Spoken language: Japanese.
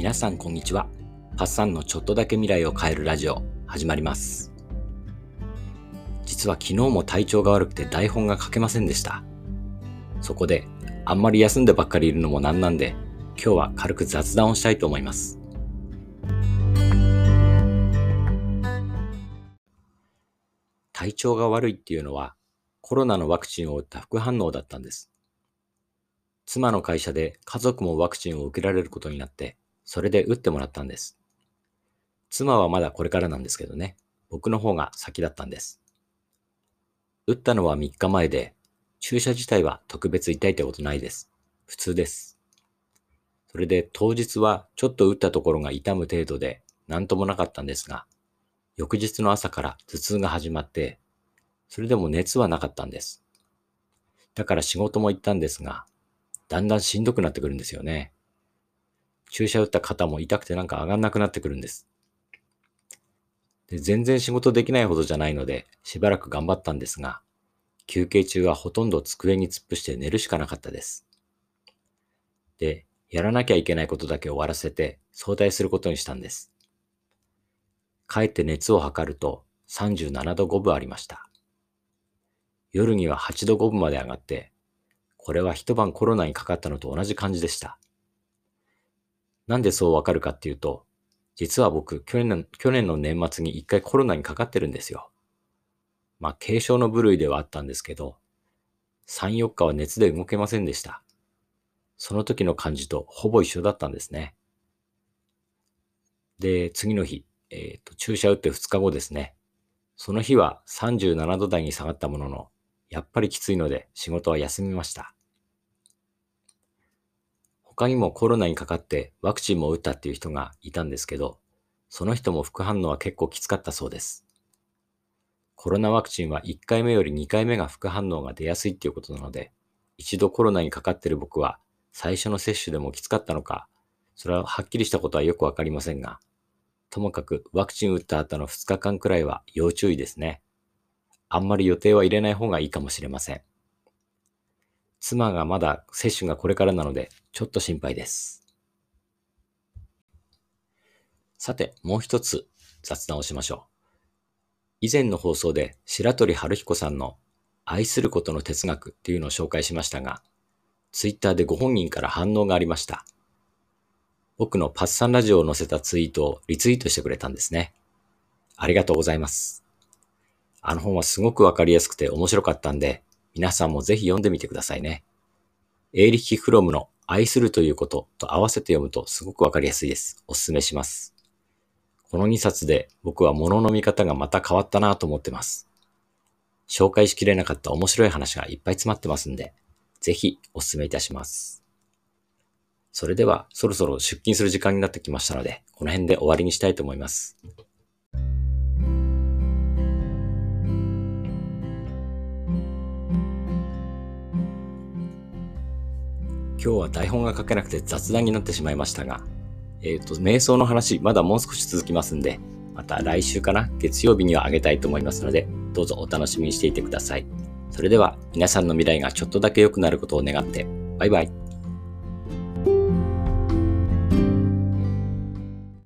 皆さんこんにちは。パッサンのちょっとだけ未来を変えるラジオ、始まります。実は昨日も体調が悪くて台本が書けませんでした。そこで、あんまり休んでばっかりいるのもなんなんで、今日は軽く雑談をしたいと思います。体調が悪いっていうのは、コロナのワクチンを打った副反応だったんです。妻の会社で家族もワクチンを受けられることになって、それで打ってもらったんです。妻はまだこれからなんですけどね、僕の方が先だったんです。打ったのは3日前で、注射自体は特別痛いってことないです。普通です。それで当日はちょっと打ったところが痛む程度で何ともなかったんですが、翌日の朝から頭痛が始まって、それでも熱はなかったんです。だから仕事も行ったんですが、だんだんしんどくなってくるんですよね。注射打った肩も痛くてなんか上がんなくなってくるんです。で全然仕事できないほどじゃないので、しばらく頑張ったんですが、休憩中はほとんど机に突っ伏して寝るしかなかったです。で、やらなきゃいけないことだけ終わらせて早退することにしたんです。帰って熱を測ると37度5分ありました。夜には8度5分まで上がってこれは一晩コロナにかかったのと同じ感じでした。なんでそうわかるかっていうと、実は僕、去年の去年の年末に一回コロナにかかってるんですよ。まあ、軽症の部類ではあったんですけど、3、4日は熱で動けませんでした。その時の感じとほぼ一緒だったんですね。で、次の日、えっ、ー、と、注射打って2日後ですね。その日は37度台に下がったものの、やっぱりきついので仕事は休みました。他にもコロナにかかってワクチンも打ったっていう人がいたんですけど、その人も副反応は結構きつかったそうです。コロナワクチンは1回目より2回目が副反応が出やすいっていうことなので、一度コロナにかかってる僕は最初の接種でもきつかったのか、それははっきりしたことはよくわかりませんが、ともかくワクチン打った後の2日間くらいは要注意ですね。あんまり予定は入れない方がいいかもしれません。妻がまだ接種がこれからなので、ちょっと心配です。さて、もう一つ雑談をしましょう。以前の放送で白鳥春彦さんの愛することの哲学っていうのを紹介しましたが、ツイッターでご本人から反応がありました。僕のパッサンラジオを載せたツイートをリツイートしてくれたんですね。ありがとうございます。あの本はすごくわかりやすくて面白かったんで、皆さんもぜひ読んでみてくださいね。エーリッヒ・フロムの愛するということと合わせて読むとすごくわかりやすいです。おすすめします。この2冊で僕は物の見方がまた変わったなと思ってます。紹介しきれなかった面白い話がいっぱい詰まってますんで、ぜひお勧めいたします。それではそろそろ出勤する時間になってきましたので、この辺で終わりにしたいと思います。今日は台本が書けなくて雑談になってしまいましたが、えっ、ー、と、瞑想の話、まだもう少し続きますんで、また来週かな、月曜日にはあげたいと思いますので、どうぞお楽しみにしていてください。それでは、皆さんの未来がちょっとだけ良くなることを願って、バイバイ。